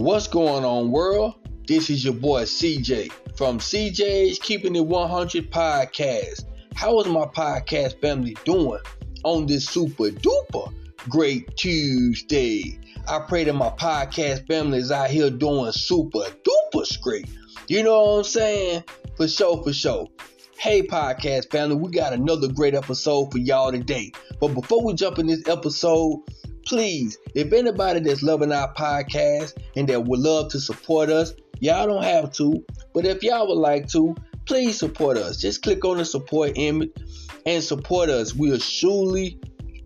What's going on, world? This is your boy CJ from CJ's Keeping It 100 podcast. How is my podcast family doing on this super duper great Tuesday? I pray that my podcast family is out here doing super duper great. You know what I'm saying? For sure, for sure. Hey, podcast family, we got another great episode for y'all today. But before we jump in this episode, please, if anybody that's loving our podcast and that would love to support us, y'all don't have to, but if y'all would like to, please support us. Just click on the support image and support us. We are truly,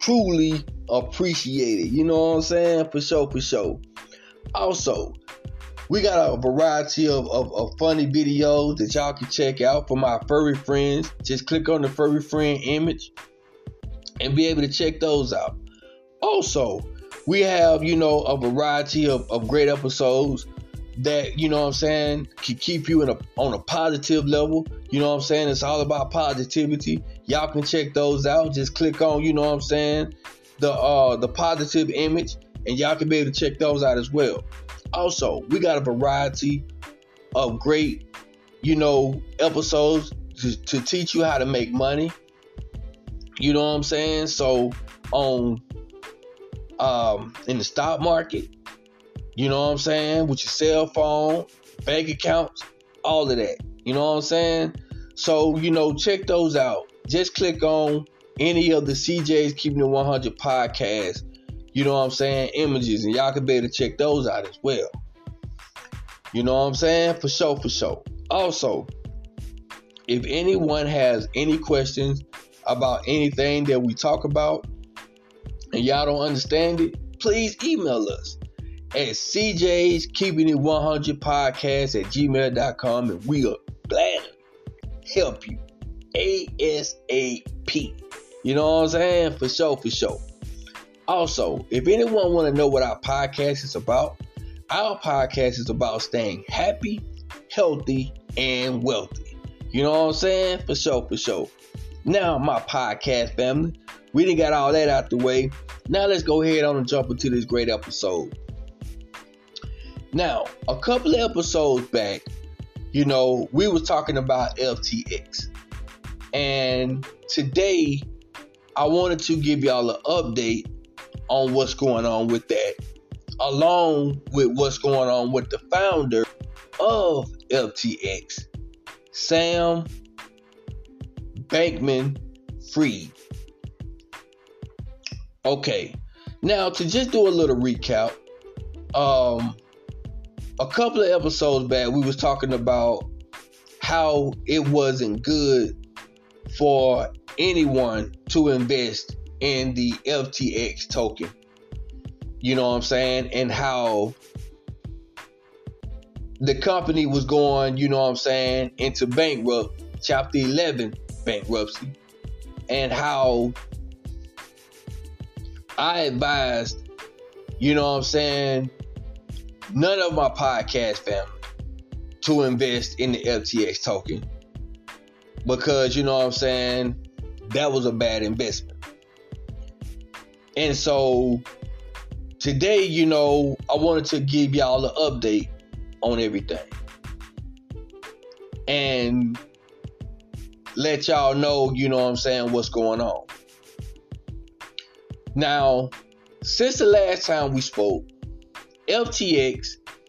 truly appreciate it. You know what I'm saying? For sure, for sure. Also, we got a variety of, of, of, funny videos that y'all can check out for my furry friends. Just click on the furry friend image and be able to check those out. Also, we have, you know, a variety of, of great episodes that, you know what I'm saying, can keep you in a on a positive level. You know what I'm saying? It's all about positivity. Y'all can check those out. Just click on, you know what I'm saying, the uh the positive image, and y'all can be able to check those out as well. Also, we got a variety of great, you know, episodes to, to teach you how to make money. You know what I'm saying? So on um, in the stock market. You know what I'm saying? With your cell phone, bank accounts, all of that. You know what I'm saying? So, you know, check those out. Just click on any of the CJ's Keeping It 100 podcasts. You know what I'm saying? Images, and y'all can be able to check those out as well. You know what I'm saying? For sure, for sure. Also, if anyone has any questions about anything that we talk about, and y'all don't understand it, please email us at CJ's Keeping It 100 Podcast at gmail.com and we'll gladly help you ASAP. You know what I'm saying? For sure, for sure. Also, if anyone want to know what our podcast is about, our podcast is about staying happy, healthy, and wealthy. You know what I'm saying? For sure, for sure. Now, my podcast family, we didn't got all that out the way. Now let's go ahead on and jump into this great episode. Now, a couple of episodes back, you know, we was talking about FTX. And today I wanted to give y'all an update on what's going on with that, along with what's going on with the founder of FTX, Sam Bankman Fried. Okay, now to just do a little recap, um, a couple of episodes back we was talking about how it wasn't good for anyone to invest in the FTX token. You know what I'm saying? And how the company was going, you know what I'm saying, into bankrupt, chapter 11 bankruptcy. And how I advised, you know what I'm saying, none of my podcast family to invest in the FTX token because you know what I'm saying, that was a bad investment. And so today, you know, I wanted to give y'all an update on everything. And let y'all know, you know what I'm saying, what's going on. Now, since the last time we spoke, FTX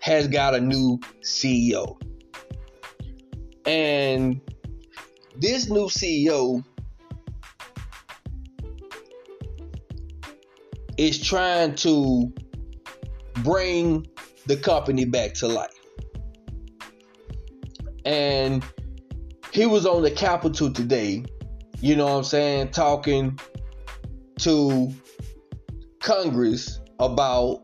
has got a new CEO. And this new CEO is trying to bring the company back to life. And he was on the Capitol today, you know what I'm saying, talking to Congress about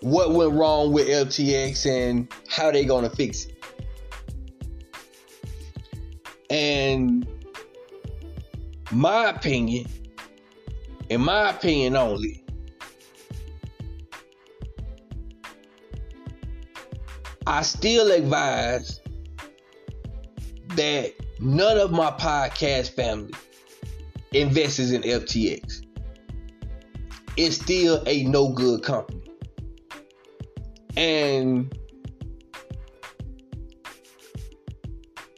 what went wrong with FTX and how they gonna fix it. And my opinion, in my opinion only, I still advise that none of my podcast family invests in FTX. It's still a no good company. And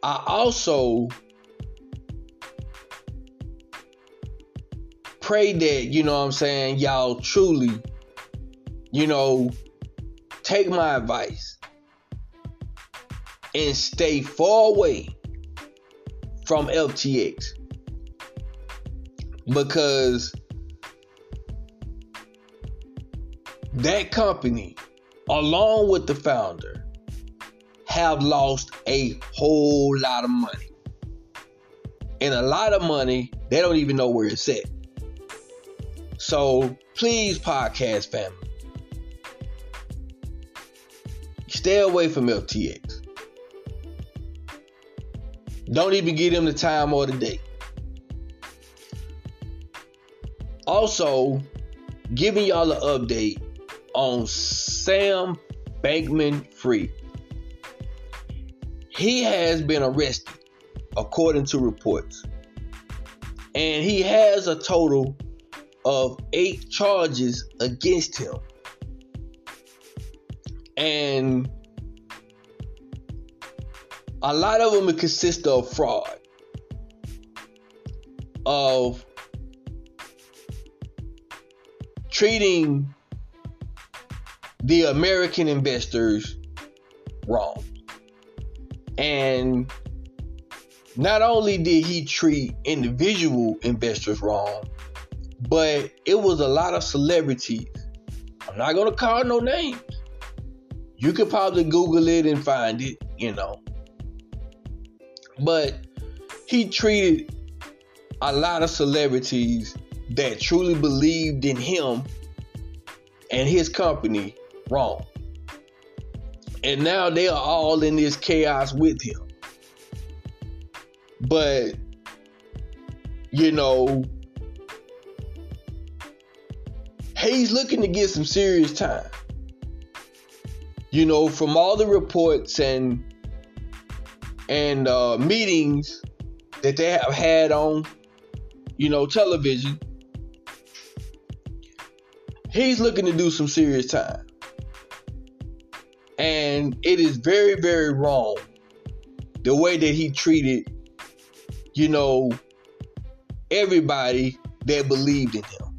I also pray that, you know what I'm saying, y'all truly, you know, take my advice and stay far away from FTX. Because that company, along with the founder, have lost a whole lot of money. And a lot of money, they don't even know where it's at. So please, podcast family, stay away from FTX. Don't even give them the time or the date. Also, giving y'all an update on Sam Bankman Fried. He has been arrested, according to reports. And he has a total of eight charges against him. And a lot of them consist of fraud, of treating the American investors wrong. And not only did he treat individual investors wrong, but it was a lot of celebrities. I'm not going to call no names. You could probably Google it and find it, you know. But he treated a lot of celebrities that truly believed in him and his company wrong. And now they are all in this chaos with him. But, you know, he's looking to get some serious time. You know, from all the reports and and uh, meetings that they have had on, you know, television, he's looking to do some serious time. And it is very, very wrong the way that he treated, you know, everybody that believed in him.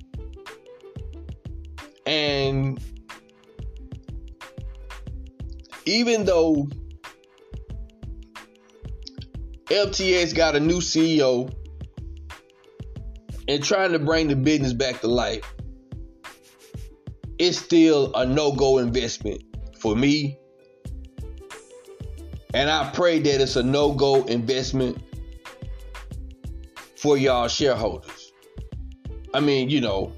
And even though FTX got a new CEO and trying to bring the business back to life, it's still a no go investment for me. And I pray that it's a no go investment for y'all shareholders. I mean, you know,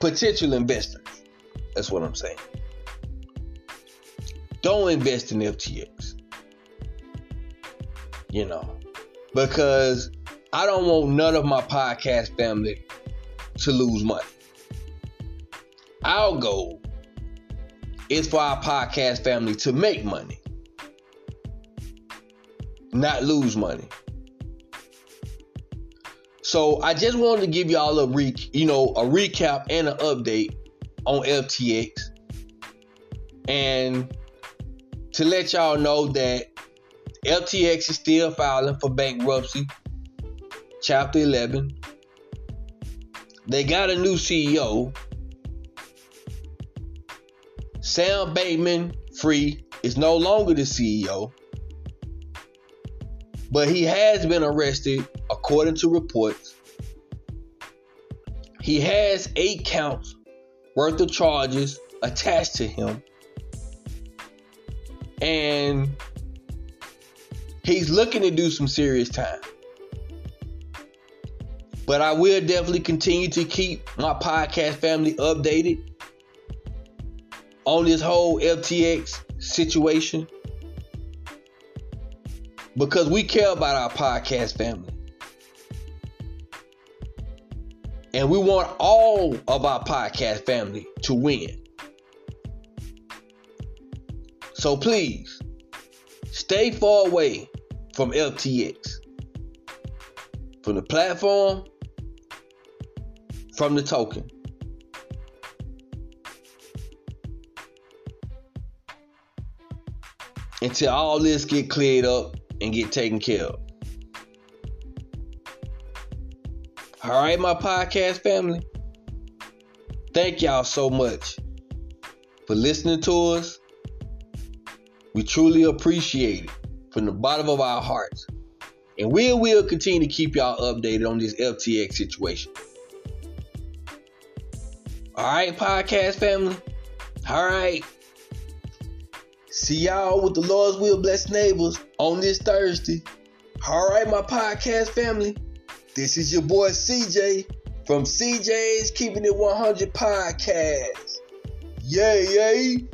potential investors. That's what I'm saying. Don't invest in FTX. You know, because I don't want none of my podcast family to lose money. Our goal is for our podcast family to make money, not lose money. So I just wanted to give y'all a re, you know, a recap and an update on FTX, and to let y'all know that FTX is still filing for bankruptcy, Chapter 11. They got a new CEO, Sam Bankman Fried is no longer the CEO, but he has been arrested according to reports. He has eight counts worth of charges attached to him. And he's looking to do some serious time. But I will definitely continue to keep my podcast family updated on this whole FTX situation because we care about our podcast family. And we want all of our podcast family to win. So please stay far away from FTX, from the platform, from the token. until all this get cleared up and get taken care of. All right, my podcast family. Thank y'all so much for listening to us. We truly appreciate it from the bottom of our hearts. And we will continue to keep y'all updated on this FTX situation. All right, podcast family. All right. See y'all with the Lord's will, blessed neighbors on this Thursday. All right, my podcast family. This is your boy CJ from CJ's Keeping It 100 Podcast. Yay, yay.